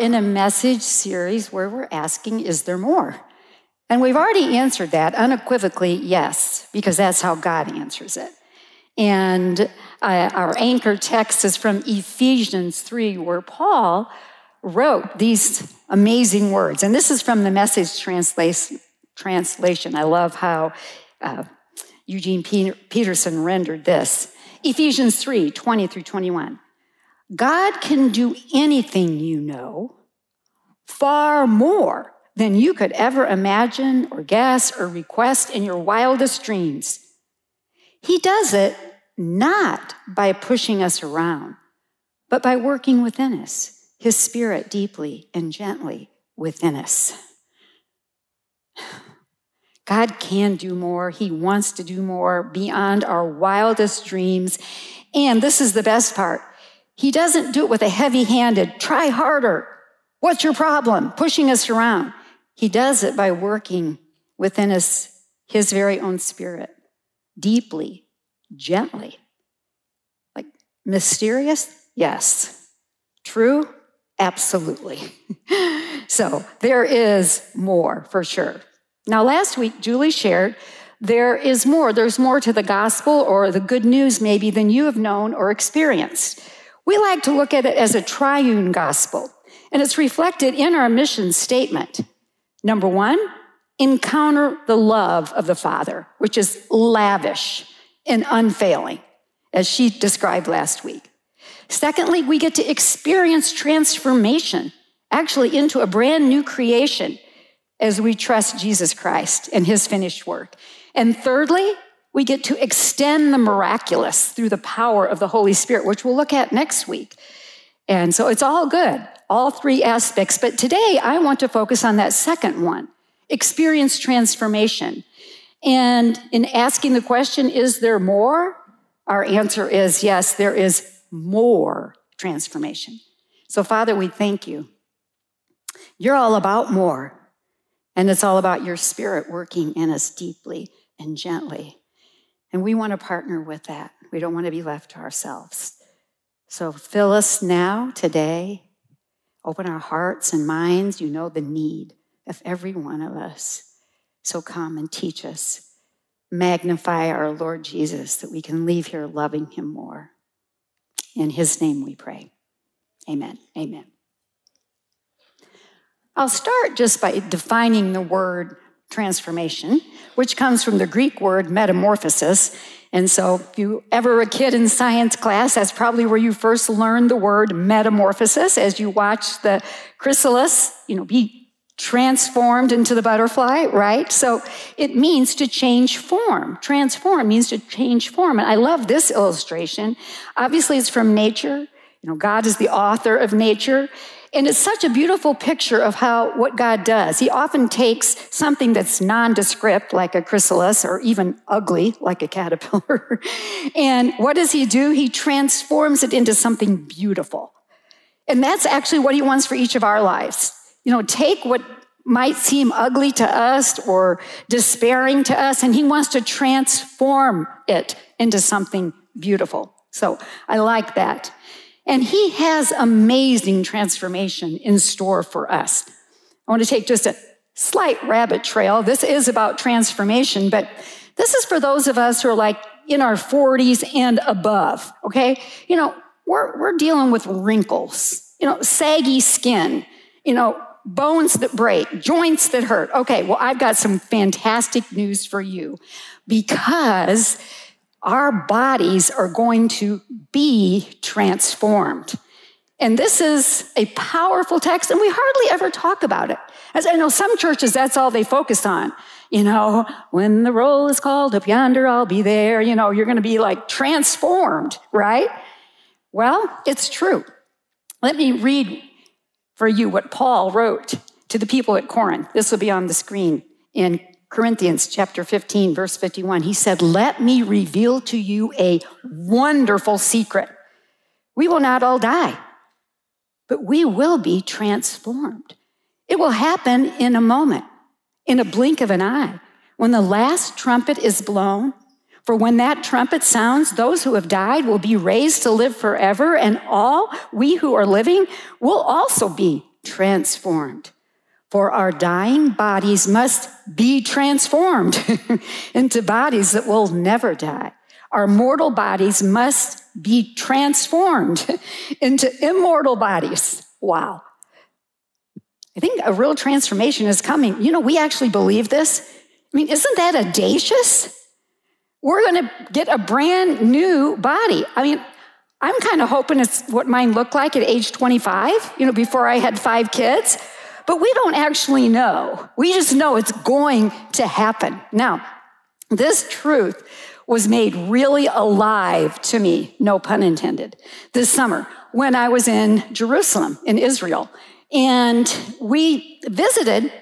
in a message series where we're asking, is there more? And we've already answered that unequivocally, yes, because that's how God answers it. And uh, our anchor text is from Ephesians 3, where Paul wrote these amazing words. And this is from the message translation. I love how uh, Eugene Peterson rendered this. Ephesians 3 20 through 21. God can do anything you know, far more than you could ever imagine or guess or request in your wildest dreams. He does it not by pushing us around, but by working within us, His Spirit deeply and gently within us. God can do more. He wants to do more beyond our wildest dreams. And this is the best part. He doesn't do it with a heavy handed, try harder. What's your problem? Pushing us around. He does it by working within us, his very own spirit, deeply, gently. Like mysterious? Yes. True? Absolutely. so there is more for sure. Now, last week, Julie shared there is more. There's more to the gospel or the good news, maybe, than you have known or experienced. We like to look at it as a triune gospel, and it's reflected in our mission statement. Number one, encounter the love of the Father, which is lavish and unfailing, as she described last week. Secondly, we get to experience transformation, actually into a brand new creation as we trust Jesus Christ and his finished work. And thirdly, we get to extend the miraculous through the power of the Holy Spirit, which we'll look at next week. And so it's all good, all three aspects. But today I want to focus on that second one experience transformation. And in asking the question, is there more? Our answer is yes, there is more transformation. So, Father, we thank you. You're all about more. And it's all about your spirit working in us deeply and gently. And we want to partner with that. We don't want to be left to ourselves. So fill us now, today. Open our hearts and minds. You know the need of every one of us. So come and teach us. Magnify our Lord Jesus that we can leave here loving him more. In his name we pray. Amen. Amen. I'll start just by defining the word transformation, which comes from the Greek word metamorphosis. And so, if you ever a kid in science class, that's probably where you first learned the word metamorphosis as you watch the chrysalis, you know, be transformed into the butterfly, right? So it means to change form. Transform means to change form. And I love this illustration. Obviously, it's from nature. You know, God is the author of nature. And it's such a beautiful picture of how what God does. He often takes something that's nondescript, like a chrysalis, or even ugly, like a caterpillar. and what does he do? He transforms it into something beautiful. And that's actually what he wants for each of our lives. You know, take what might seem ugly to us or despairing to us, and he wants to transform it into something beautiful. So I like that. And he has amazing transformation in store for us. I want to take just a slight rabbit trail. This is about transformation, but this is for those of us who are like in our 40s and above, okay? You know, we're, we're dealing with wrinkles, you know, saggy skin, you know, bones that break, joints that hurt. Okay, well, I've got some fantastic news for you because our bodies are going to be transformed. And this is a powerful text, and we hardly ever talk about it. As I know some churches, that's all they focus on. You know, when the roll is called up yonder, I'll be there. You know, you're going to be like transformed, right? Well, it's true. Let me read for you what Paul wrote to the people at Corinth. This will be on the screen in Corinthians chapter 15, verse 51, he said, Let me reveal to you a wonderful secret. We will not all die, but we will be transformed. It will happen in a moment, in a blink of an eye. When the last trumpet is blown, for when that trumpet sounds, those who have died will be raised to live forever, and all we who are living will also be transformed. For our dying bodies must be transformed into bodies that will never die. Our mortal bodies must be transformed into immortal bodies. Wow. I think a real transformation is coming. You know, we actually believe this. I mean, isn't that audacious? We're going to get a brand new body. I mean, I'm kind of hoping it's what mine looked like at age 25, you know, before I had five kids. But we don't actually know. We just know it's going to happen. Now, this truth was made really alive to me, no pun intended, this summer when I was in Jerusalem, in Israel. And we visited,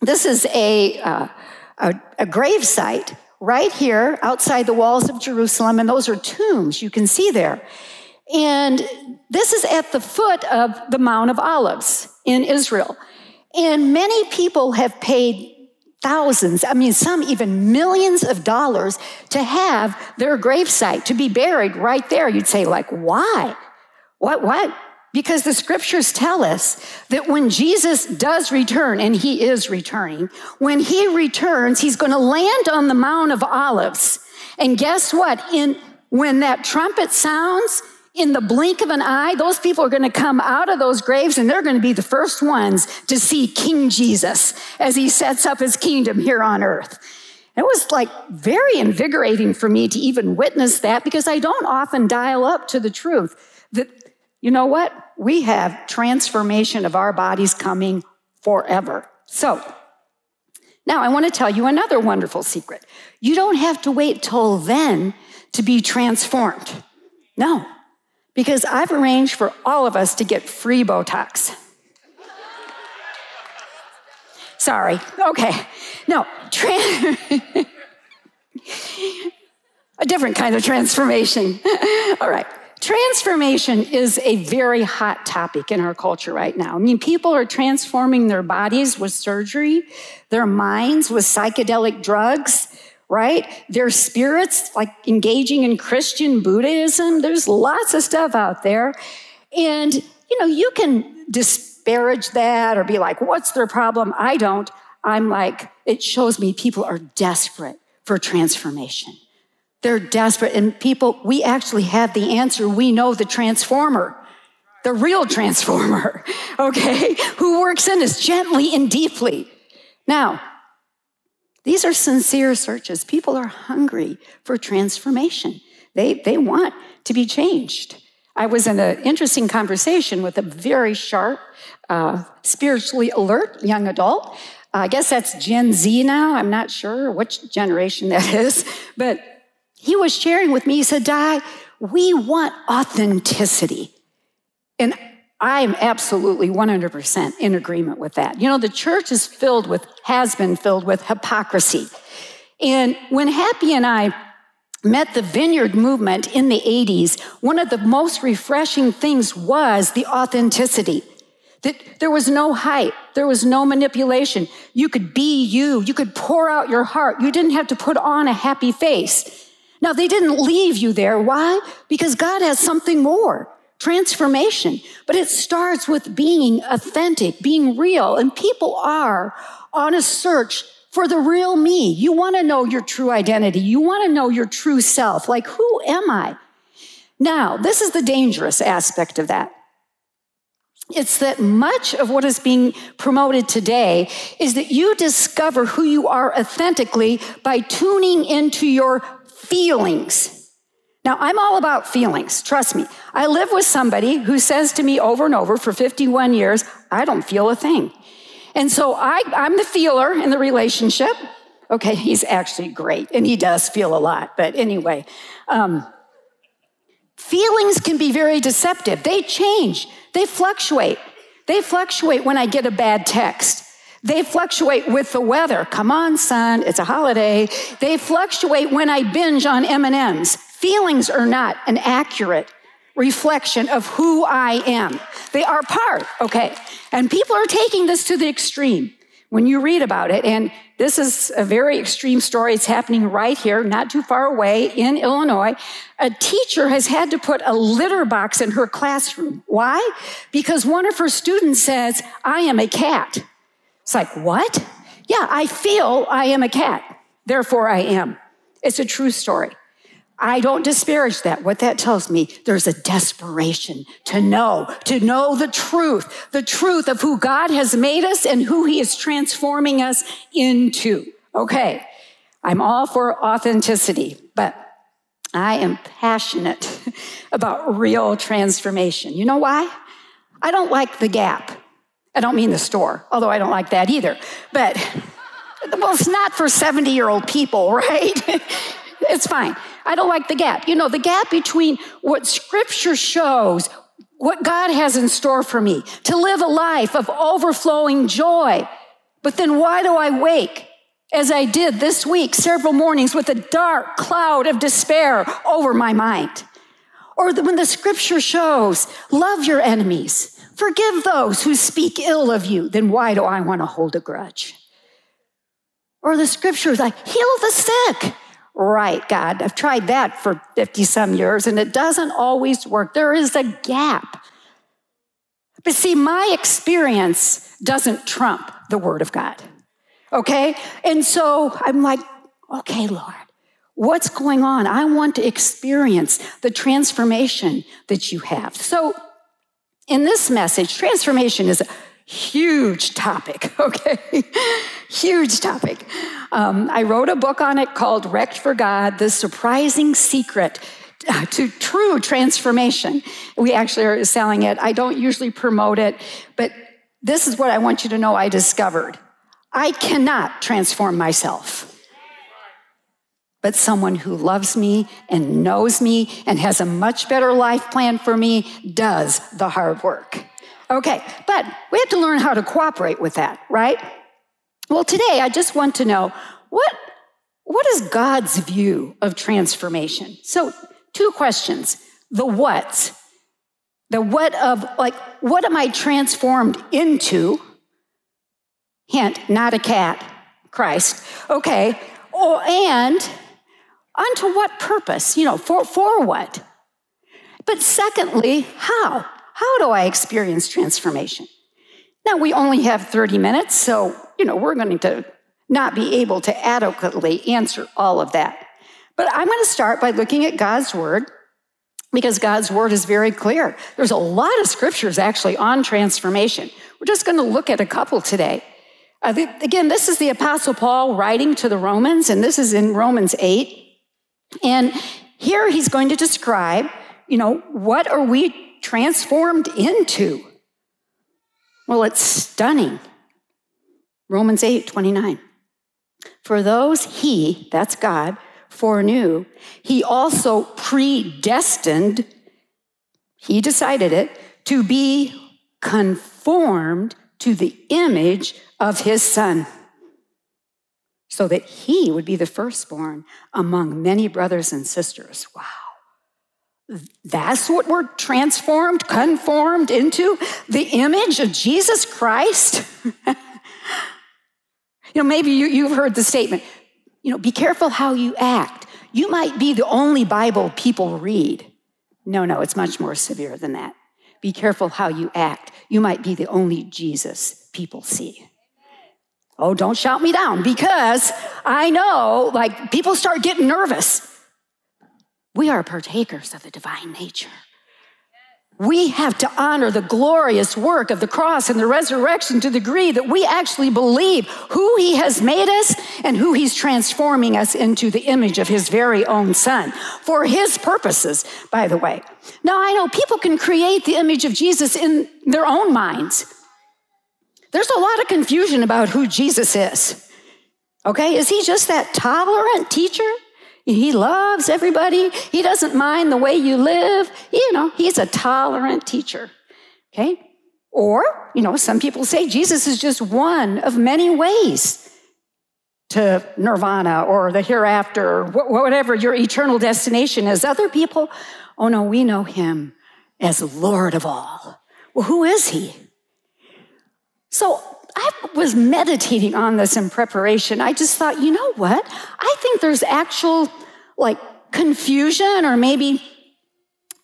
this is a, uh, a, a grave site right here outside the walls of Jerusalem, and those are tombs you can see there. And this is at the foot of the Mount of Olives in Israel. And many people have paid thousands, I mean, some even millions of dollars to have their gravesite, to be buried right there. You'd say, like, why? What, what? Because the scriptures tell us that when Jesus does return, and he is returning, when he returns, he's going to land on the Mount of Olives. And guess what? In, when that trumpet sounds, in the blink of an eye, those people are going to come out of those graves and they're going to be the first ones to see King Jesus as he sets up his kingdom here on earth. It was like very invigorating for me to even witness that because I don't often dial up to the truth that, you know what? We have transformation of our bodies coming forever. So, now I want to tell you another wonderful secret. You don't have to wait till then to be transformed. No, because I've arranged for all of us to get free Botox. Sorry. Okay. No, a different kind of transformation. all right. Transformation is a very hot topic in our culture right now. I mean, people are transforming their bodies with surgery, their minds with psychedelic drugs, right? Their spirits, like engaging in Christian Buddhism. There's lots of stuff out there. And, you know, you can disparage that or be like, what's their problem? I don't. I'm like, it shows me people are desperate for transformation. They're desperate. And people, we actually have the answer. We know the transformer, the real transformer, okay, who works in us gently and deeply. Now, these are sincere searches. People are hungry for transformation. They, they want to be changed. I was in an interesting conversation with a very sharp, uh, spiritually alert young adult. Uh, I guess that's Gen Z now. I'm not sure which generation that is. But he was sharing with me, he said, Di, we want authenticity. And I'm absolutely 100% in agreement with that. You know, the church is filled with, has been filled with hypocrisy. And when Happy and I met the vineyard movement in the 80s, one of the most refreshing things was the authenticity. That there was no hype, there was no manipulation. You could be you, you could pour out your heart. You didn't have to put on a happy face. Now, they didn't leave you there. Why? Because God has something more transformation. But it starts with being authentic, being real. And people are on a search for the real me. You want to know your true identity. You want to know your true self. Like, who am I? Now, this is the dangerous aspect of that. It's that much of what is being promoted today is that you discover who you are authentically by tuning into your feelings. Now, I'm all about feelings, trust me. I live with somebody who says to me over and over for 51 years, I don't feel a thing. And so I, I'm the feeler in the relationship. Okay, he's actually great, and he does feel a lot, but anyway. Um, feelings can be very deceptive. They change, they fluctuate. They fluctuate when I get a bad text. They fluctuate with the weather. Come on, son, it's a holiday. They fluctuate when I binge on M&Ms. Feelings are not an accurate reflection of who I am. They are part, okay? And people are taking this to the extreme. when you read about it. And this is a very extreme story. It's happening right here, not too far away in Illinois. A teacher has had to put a litter box in her classroom. Why? Because one of her students says, I am a cat. It's like, what? Yeah, I feel I am a cat. Therefore I am. It's a true story. I don't disparage that. What that tells me, there's a desperation to know, to know the truth, the truth of who God has made us and who he is transforming us into. Okay. I'm all for authenticity, but I am passionate about real transformation. You know why? I don't like the gap. I don't mean the store, although I don't like that either. But, well, it's not for 70 year old people, right? it's fine. I don't like the gap. You know, the gap between what scripture shows, what God has in store for me, to live a life of overflowing joy. But then why do I wake, as I did this week, several mornings with a dark cloud of despair over my mind? Or when the scripture shows, love your enemies, forgive those who speak ill of you, then why do I want to hold a grudge? Or the scripture is like, heal the sick, right, God. I've tried that for 50 some years and it doesn't always work. There is a gap. But see, my experience doesn't trump the word of God. Okay? And so I'm like, okay, Lord, what's going on? I want to experience the transformation that you have. So in this message, transformation is a huge topic, okay? huge topic. Um, I wrote a book on it called Wrecked for God The Surprising Secret to True Transformation. We actually are selling it. I don't usually promote it, but this is what I want you to know I discovered. I cannot transform myself. But someone who loves me and knows me and has a much better life plan for me does the hard work. Okay, but we have to learn how to cooperate with that, right? Well, today I just want to know what, what is God's view of transformation? So, two questions. The what, the what of, like, what am I transformed into? Hint, not a cat, Christ. Okay. Oh, and unto what purpose? You know, for, for what? But secondly, how? How do I experience transformation? Now, we only have 30 minutes, so, you know, we're going to not be able to adequately answer all of that. But I'm going to start by looking at God's word because God's word is very clear. There's a lot of scriptures actually on transformation. We're just going to look at a couple today. Uh, again, this is the Apostle Paul writing to the Romans, and this is in Romans 8. And here he's going to describe, you know, what are we transformed into? Well, it's stunning. Romans 8 29. For those he, that's God, foreknew, he also predestined, he decided it, to be conformed to the image of his son, so that he would be the firstborn among many brothers and sisters. Wow. That's what we're transformed, conformed into the image of Jesus Christ. you know, maybe you, you've heard the statement, you know, be careful how you act. You might be the only Bible people read. No, no, it's much more severe than that. Be careful how you act. You might be the only Jesus people see. Oh, don't shout me down because I know, like, people start getting nervous we are partakers of the divine nature. We have to honor the glorious work of the cross and the resurrection to the degree that we actually believe who He has made us and who He's transforming us into the image of His very own Son for His purposes, by the way. Now, I know people can create the image of Jesus in their own minds. There's a lot of confusion about who Jesus is. Okay, is He just that tolerant teacher? He loves everybody. He doesn't mind the way you live. You know, he's a tolerant teacher. Okay? Or, you know, some people say Jesus is just one of many ways to nirvana or the hereafter, or whatever your eternal destination is. Other people, oh no, we know him as Lord of all. Well, who is he? So I was meditating on this in preparation. I just thought, you know what? I think there's actual like confusion or maybe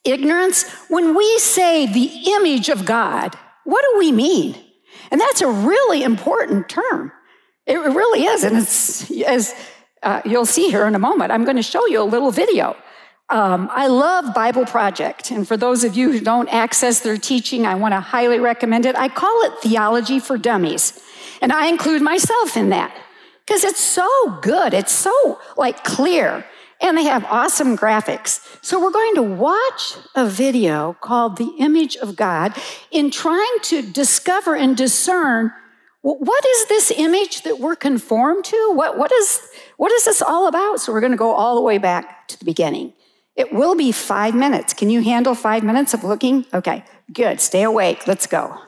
ignorance when we say the image of God. What do we mean? And that's a really important term. It really is. And it's, as uh, you'll see here in a moment, I'm going to show you a little video. Um, I love Bible Project. And for those of you who don't access their teaching, I want to highly recommend it. I call it Theology for Dummies. And I include myself in that because it's so good. It's so like clear and they have awesome graphics. So we're going to watch a video called The Image of God in trying to discover and discern well, what is this image that we're conformed to? What, what, is, what is this all about? So we're going to go all the way back to the beginning. It will be five minutes. Can you handle five minutes of looking? Okay, good. Stay awake. Let's go.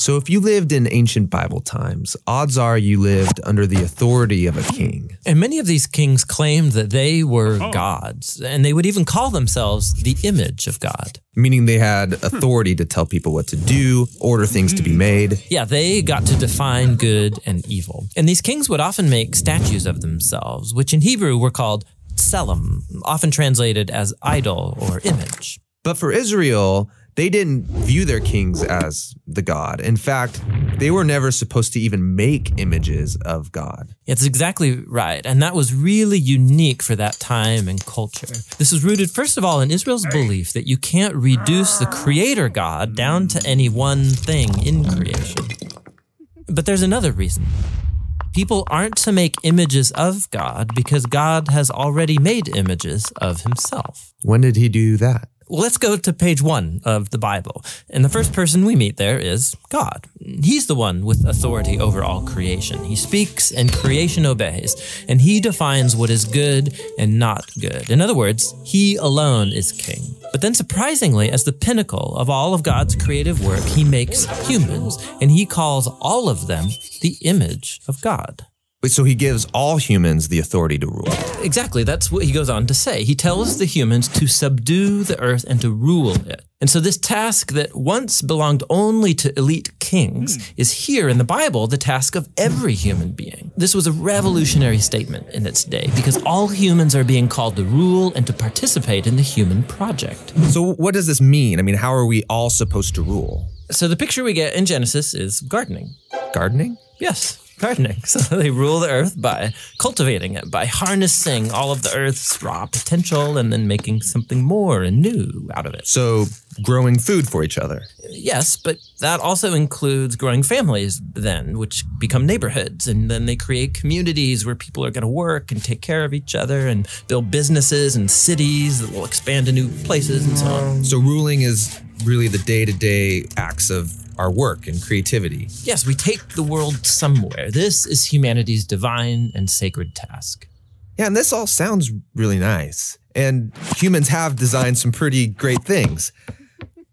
So, if you lived in ancient Bible times, odds are you lived under the authority of a king. And many of these kings claimed that they were oh. gods, and they would even call themselves the image of God. Meaning they had authority to tell people what to do, order things to be made. Yeah, they got to define good and evil. And these kings would often make statues of themselves, which in Hebrew were called tselem, often translated as idol or image. But for Israel, they didn't view their kings as the god. In fact, they were never supposed to even make images of God. It's exactly right. And that was really unique for that time and culture. This is rooted, first of all, in Israel's belief that you can't reduce the creator God down to any one thing in creation. But there's another reason. People aren't to make images of God because God has already made images of himself. When did he do that? Let's go to page one of the Bible. And the first person we meet there is God. He's the one with authority over all creation. He speaks and creation obeys, and he defines what is good and not good. In other words, he alone is king. But then, surprisingly, as the pinnacle of all of God's creative work, he makes humans, and he calls all of them the image of God. So he gives all humans the authority to rule. Exactly. That's what he goes on to say. He tells the humans to subdue the earth and to rule it. And so this task that once belonged only to elite kings mm. is here in the Bible the task of every human being. This was a revolutionary statement in its day because all humans are being called to rule and to participate in the human project. So what does this mean? I mean, how are we all supposed to rule? So the picture we get in Genesis is gardening. Gardening? Yes gardening. So they rule the earth by cultivating it, by harnessing all of the earth's raw potential and then making something more and new out of it. So growing food for each other. Yes, but that also includes growing families then, which become neighborhoods. And then they create communities where people are going to work and take care of each other and build businesses and cities that will expand to new places and so on. So ruling is really the day to day acts of our work and creativity. Yes, we take the world somewhere. This is humanity's divine and sacred task. Yeah, and this all sounds really nice. And humans have designed some pretty great things.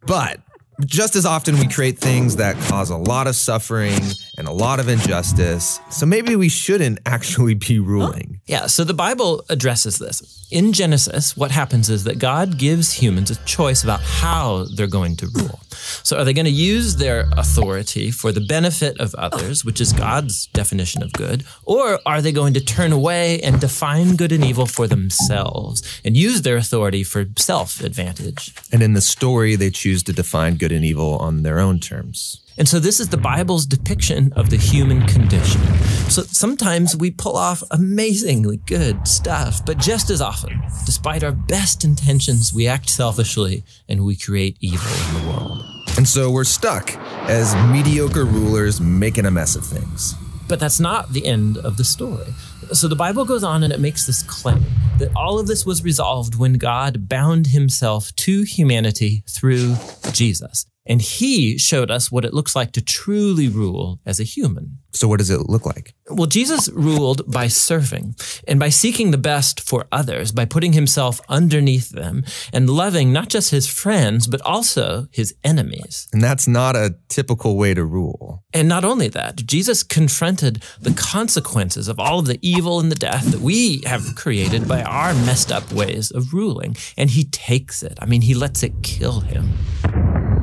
But just as often, we create things that cause a lot of suffering and a lot of injustice. So maybe we shouldn't actually be ruling. Yeah, so the Bible addresses this. In Genesis, what happens is that God gives humans a choice about how they're going to rule. So are they going to use their authority for the benefit of others, which is God's definition of good, or are they going to turn away and define good and evil for themselves and use their authority for self advantage? And in the story, they choose to define good and evil on their own terms. And so this is the Bible's depiction of the human condition. So sometimes we pull off amazingly good stuff, but just as often, despite our best intentions, we act selfishly and we create evil in the world. And so we're stuck as mediocre rulers making a mess of things. But that's not the end of the story. So the Bible goes on and it makes this claim that all of this was resolved when God bound himself to humanity through Jesus. And he showed us what it looks like to truly rule as a human. So, what does it look like? Well, Jesus ruled by serving and by seeking the best for others, by putting himself underneath them and loving not just his friends, but also his enemies. And that's not a typical way to rule. And not only that, Jesus confronted the consequences of all of the evil and the death that we have created by our messed up ways of ruling. And he takes it. I mean, he lets it kill him.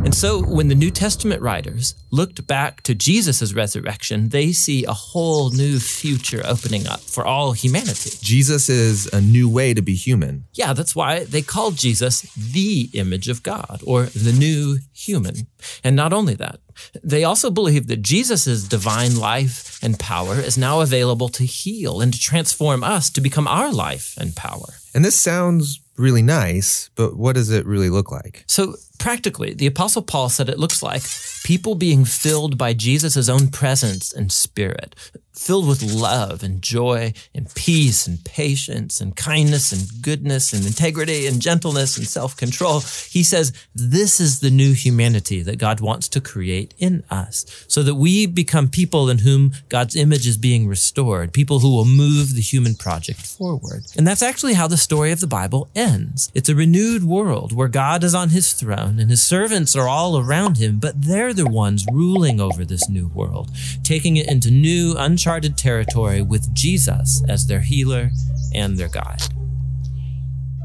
And so when the New Testament writers looked back to Jesus' resurrection, they see a whole new future opening up for all humanity. Jesus is a new way to be human. Yeah, that's why they called Jesus the image of God or the new human. And not only that, they also believe that Jesus' divine life and power is now available to heal and to transform us to become our life and power. And this sounds really nice, but what does it really look like? So, practically, the Apostle Paul said it looks like people being filled by Jesus' own presence and spirit, filled with love and joy and peace and patience and kindness and goodness and integrity and gentleness and self control. He says, This is the new humanity that God wants to create in us so that we become people in whom God's image is being restored, people who will move the human project forward. And that's actually how the story of the Bible ends. It's a renewed world where God is on his throne and his servants are all around him, but they're the ones ruling over this new world, taking it into new, uncharted territory with Jesus as their healer and their guide.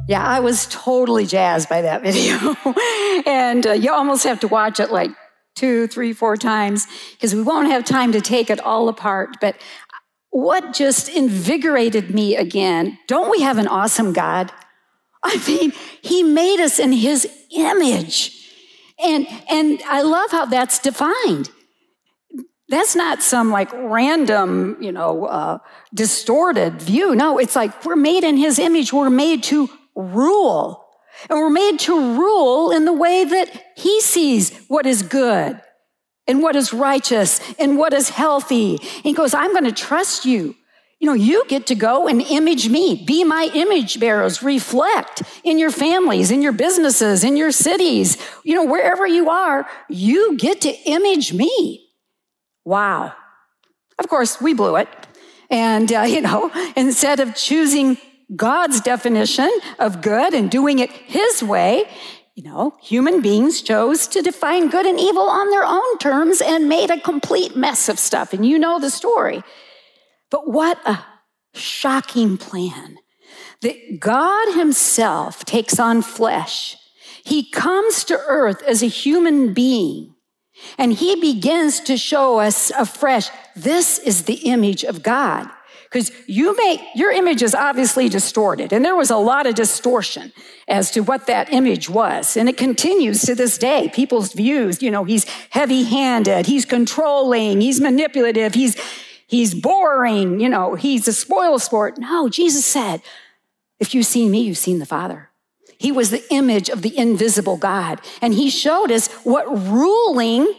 Yeah, I was totally jazzed by that video. and uh, you almost have to watch it like two, three, four times because we won't have time to take it all apart. But what just invigorated me again, don't we have an awesome God? I mean, He made us in His image. And, and I love how that's defined. That's not some like random, you know, uh, distorted view. No, it's like we're made in His image. We're made to rule. And we're made to rule in the way that He sees what is good and what is righteous and what is healthy. And He goes, I'm going to trust you. You know, you get to go and image me, be my image bearers, reflect in your families, in your businesses, in your cities, you know, wherever you are, you get to image me. Wow. Of course, we blew it. And, uh, you know, instead of choosing God's definition of good and doing it His way, you know, human beings chose to define good and evil on their own terms and made a complete mess of stuff. And you know the story. But what a shocking plan that God Himself takes on flesh. He comes to earth as a human being and He begins to show us afresh this is the image of God. Because you make your image is obviously distorted, and there was a lot of distortion as to what that image was. And it continues to this day. People's views, you know, he's heavy handed, he's controlling, he's manipulative, he's he's boring, you know, he's a spoil sport. No, Jesus said, if you've seen me, you've seen the Father. He was the image of the invisible God. And he showed us what ruling,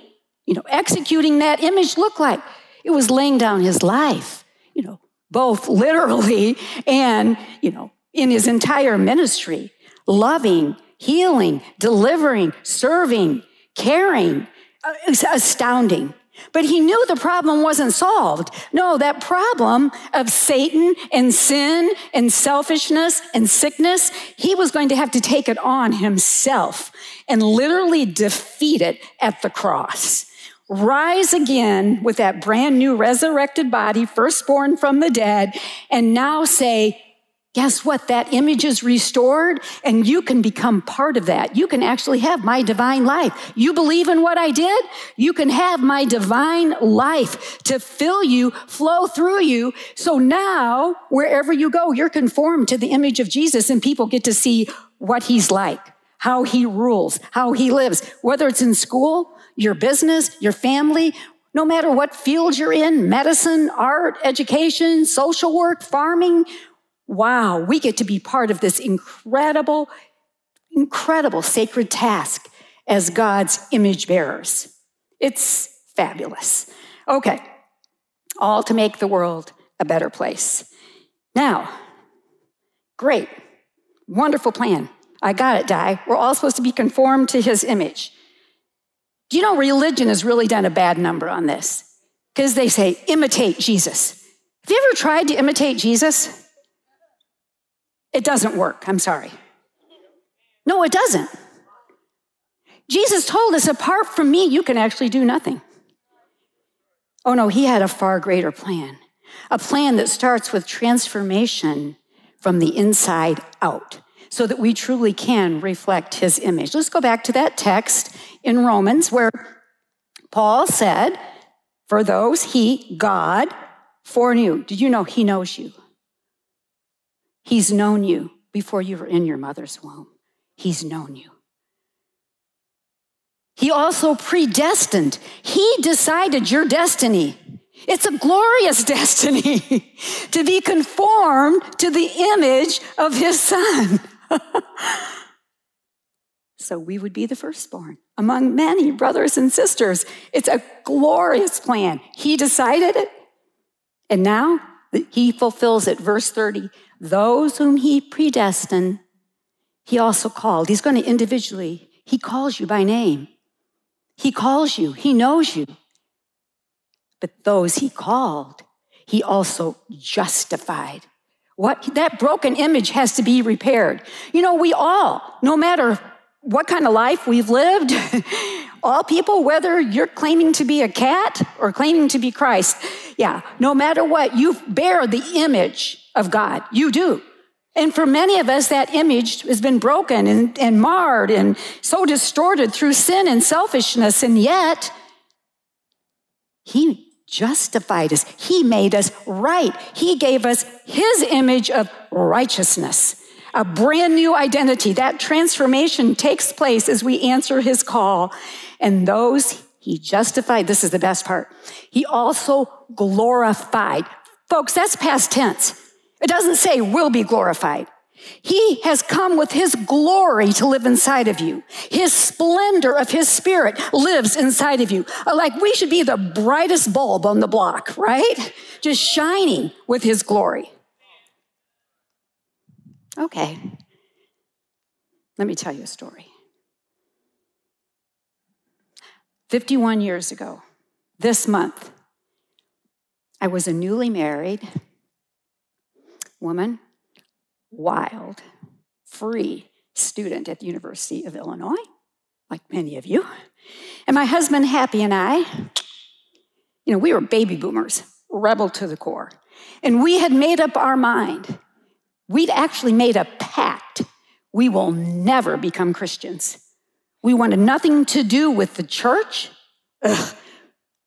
you know, executing that image looked like. It was laying down his life, you know, both literally and, you know, in his entire ministry, loving, healing, delivering, serving, caring. Uh, it's astounding. But he knew the problem wasn't solved. No, that problem of Satan and sin and selfishness and sickness, he was going to have to take it on himself and literally defeat it at the cross. Rise again with that brand new resurrected body, firstborn from the dead, and now say, Guess what? That image is restored and you can become part of that. You can actually have my divine life. You believe in what I did? You can have my divine life to fill you, flow through you. So now, wherever you go, you're conformed to the image of Jesus and people get to see what he's like, how he rules, how he lives, whether it's in school, your business, your family, no matter what field you're in, medicine, art, education, social work, farming, wow, we get to be part of this incredible, incredible sacred task as God's image bearers. It's fabulous. Okay, all to make the world a better place. Now, great, wonderful plan. I got it, Di. We're all supposed to be conformed to his image. Do you know religion has really done a bad number on this? Because they say, imitate Jesus. Have you ever tried to imitate Jesus? It doesn't work. I'm sorry. No, it doesn't. Jesus told us, apart from me, you can actually do nothing. Oh no, he had a far greater plan, a plan that starts with transformation from the inside out. so that we truly can reflect his image. Let's go back to that text in Romans where Paul said, For those he, God, foreknew. Did you know he knows you? He's known you before you were in your mother's womb. He's known you. He also predestined. He decided your destiny. It's a glorious destiny to be conformed to the image of his son. so we would be the firstborn among many brothers and sisters. It's a glorious plan. He decided it, and now he fulfills it. Verse 30 those whom he predestined, he also called. He's going to individually, he calls you by name. He calls you, He knows you. But those He called, He also justified. What that broken image has to be repaired. You know, we all, no matter what kind of life we've lived, all people, whether you're claiming to be a cat or claiming to be Christ, yeah, no matter what, you bear the image of God. You do. And for many of us, that image has been broken and, and marred and so distorted through sin and selfishness. And yet, He justified us. He made us right. He gave us His image of righteousness, a brand new identity. That transformation takes place as we answer His call. And those He justified, this is the best part, He also glorified. Folks, that's past tense. It doesn't say will be glorified. He has come with his glory to live inside of you. His splendor of his spirit lives inside of you. Uh, like we should be the brightest bulb on the block, right? Just shining with his glory. Okay. Let me tell you a story. 51 years ago, this month, I was a newly married woman, wild, free student at the University of Illinois, like many of you. And my husband, Happy, and I, you know, we were baby boomers, rebel to the core. And we had made up our mind. We'd actually made a pact. We will never become Christians. We wanted nothing to do with the church, ugh,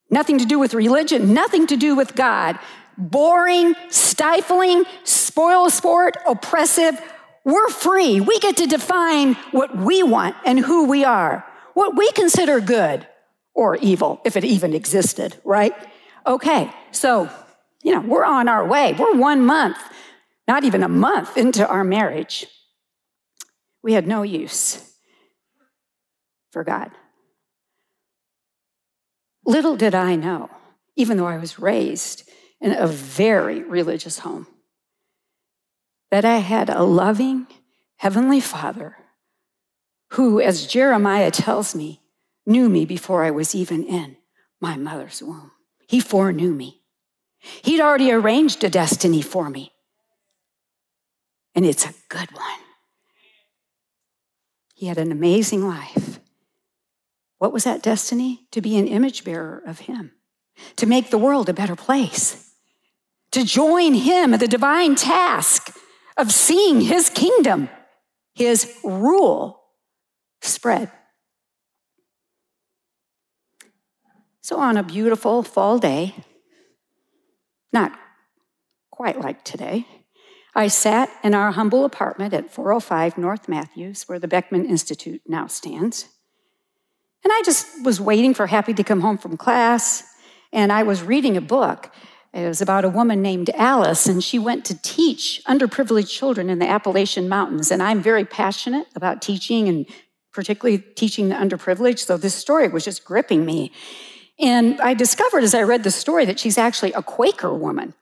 nothing to do with religion, nothing to do with God boring, stifling, spoil sport, oppressive. We're free. We get to define what we want and who we are, what we consider good or evil, if it even existed, right? Okay, so, you know, we're on our way. We're one month, not even a month into our marriage. We had no use for God. Little did I know, even though I was raised in a very religious home. That I had a loving Heavenly Father who, as Jeremiah tells me, knew me before I was even in my mother's womb. He foreknew me. He'd already arranged a destiny for me. And it's a good one. He had an amazing life. What was that destiny? To be an image bearer of Him, to make the world a better place to join him in the divine task of seeing his kingdom, his rule spread. So, on a beautiful fall day, not quite like today, I sat in our humble apartment at 405 North Matthews, where the Beckman Institute now stands. And I just was waiting for Happy to come home from class, and I was reading a book it was about a woman named Alice, and she went to teach underprivileged children in the Appalachian Mountains. And I'm very passionate about teaching and particularly teaching the underprivileged. So this story was just gripping me. And I discovered as I read the story that she's actually a Quaker woman.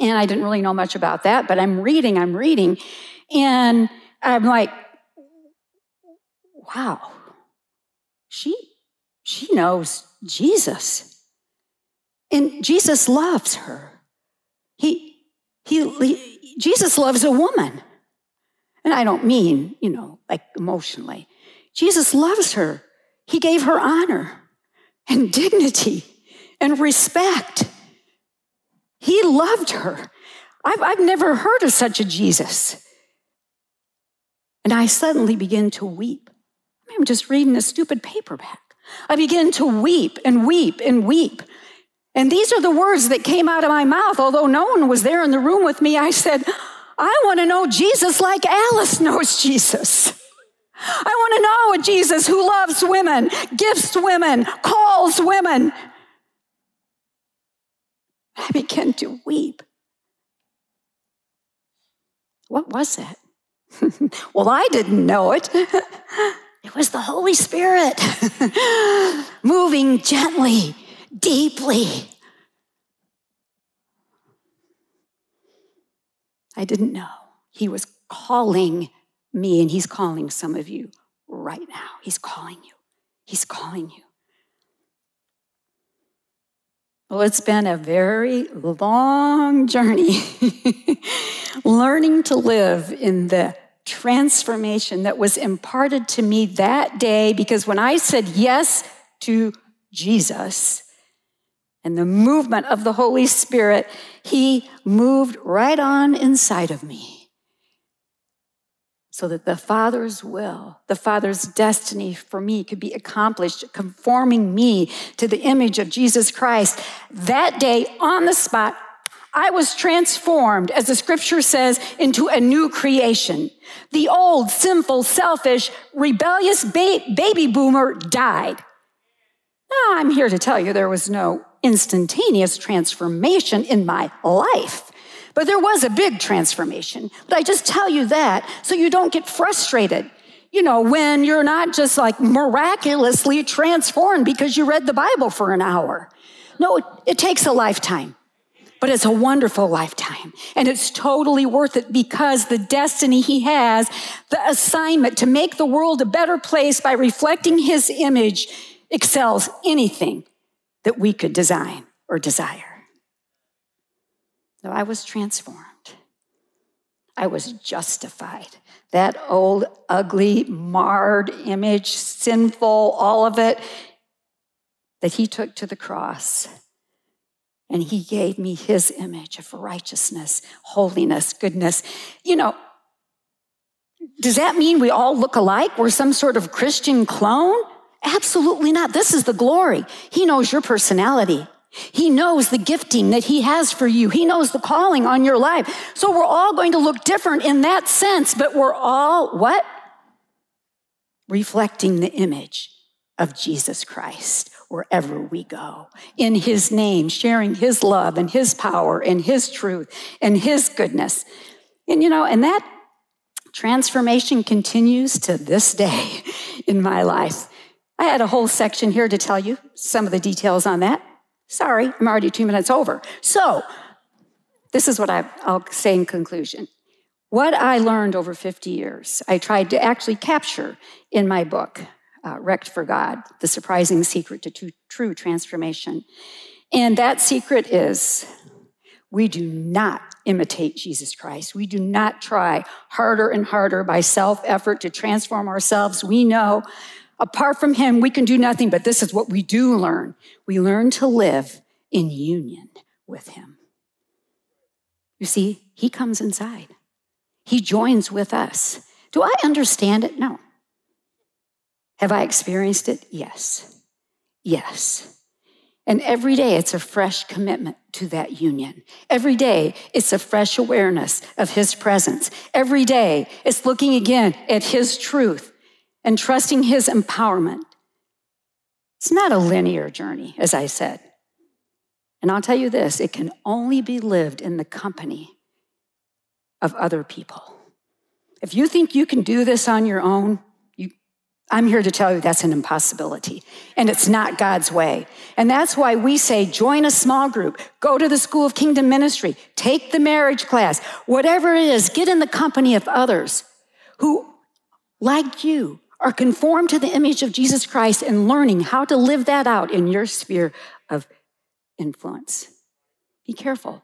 And I didn't really know much about that, but I'm reading, I'm reading, and I'm like, wow, she, she knows Jesus. And Jesus loves her. He, he, he, Jesus loves a woman. And I don't mean, you know, like emotionally. Jesus loves her. He gave her honor and dignity and respect. He loved her. I've, I've never heard of such a Jesus. And I suddenly begin to weep. I'm just reading a stupid paperback. I begin to weep and weep and weep. And these are the words that came out of my mouth. Although no one was there in the room with me, I said, I want to know Jesus like Alice knows Jesus. I want to know a Jesus who loves women, gifts women, calls women. I began to weep. What was that? well, I didn't know it. it was the Holy Spirit moving gently, deeply. I didn't know. He was calling me, and He's calling some of you right now. He's calling you. He's calling you. Well, it's been a very long journey learning to live in the transformation that was imparted to me that day because when I said yes to Jesus and the movement of the Holy Spirit, He moved right on inside of me so that the Father's will, the Father's destiny for me could be accomplished, conforming me to the image of Jesus Christ. That day, on the spot, I was transformed, as the scripture says, into a new creation. The old, sinful, selfish, rebellious ba- baby boomer died. Now, I'm here to tell you there was no instantaneous transformation in my life. But there was a big transformation. But I just tell you that so you don't get frustrated. You know, when you're not just like miraculously transformed because you read the Bible for an hour. No, it takes a lifetime, but it's a wonderful lifetime. And it's totally worth it because the destiny he has, the assignment to make the world a better place by reflecting his image, excels anything that we could design or desire. So I was transformed. I was justified. That old, ugly, marred image, sinful, all of it, that he took to the cross. And he gave me his image of righteousness, holiness, goodness. You know, does that mean we all look alike? We're some sort of Christian clone? Absolutely not. This is the glory. He knows your personality. He knows the gifting that He has for you. He knows the calling on your life. So we're all going to look different in that sense, but we're all what? Reflecting the image of Jesus Christ wherever we go. In His name, sharing His love and His power and His truth and His goodness. And you know, and that transformation continues to this day in my life. I had a whole section here to tell you some of the details on that. Sorry, I'm already two minutes over. So, this is what I, will say in conclusion. What I learned over 50 years, I tried to actually capture in my book, uh, Wrecked for God The Surprising Secret to True Transformation. And that secret is we do not imitate Jesus Christ. We do not try harder and harder by self effort to transform ourselves. We know Apart from Him, we can do nothing, but this is what we do learn. We learn to live in union with Him. You see, He comes inside, He joins with us. Do I understand it? No. Have I experienced it? Yes. Yes. And every day it's a fresh commitment to that union. Every day it's a fresh awareness of His presence. Every day it's looking again at His truth and trusting His empowerment. It's not a linear journey, as I said. And I'll tell you this it can only be lived in the company of other people. If you think you can do this on your own, you, I'm here to tell you that's an impossibility. And it's not God's way. And that's why we say join a small group, go to the School of Kingdom Ministry, take the marriage class, whatever it is, get in the company of others who, like you, are conformed to the image of Jesus Christ and learning how to live that out in your sphere of influence. Be careful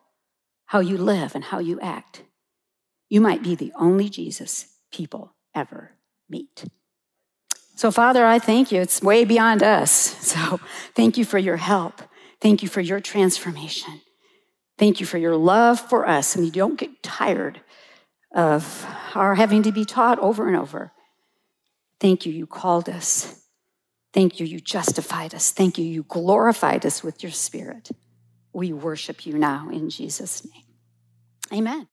how you live and how you act. You might be the only Jesus people ever meet. So, Father, I thank you. It's way beyond us. So, thank you for your help. Thank you for your transformation. Thank you for your love for us. And you don't get tired of our having to be taught over and over. Thank you, you called us. Thank you, you justified us. Thank you, you glorified us with your spirit. We worship you now in Jesus' name. Amen.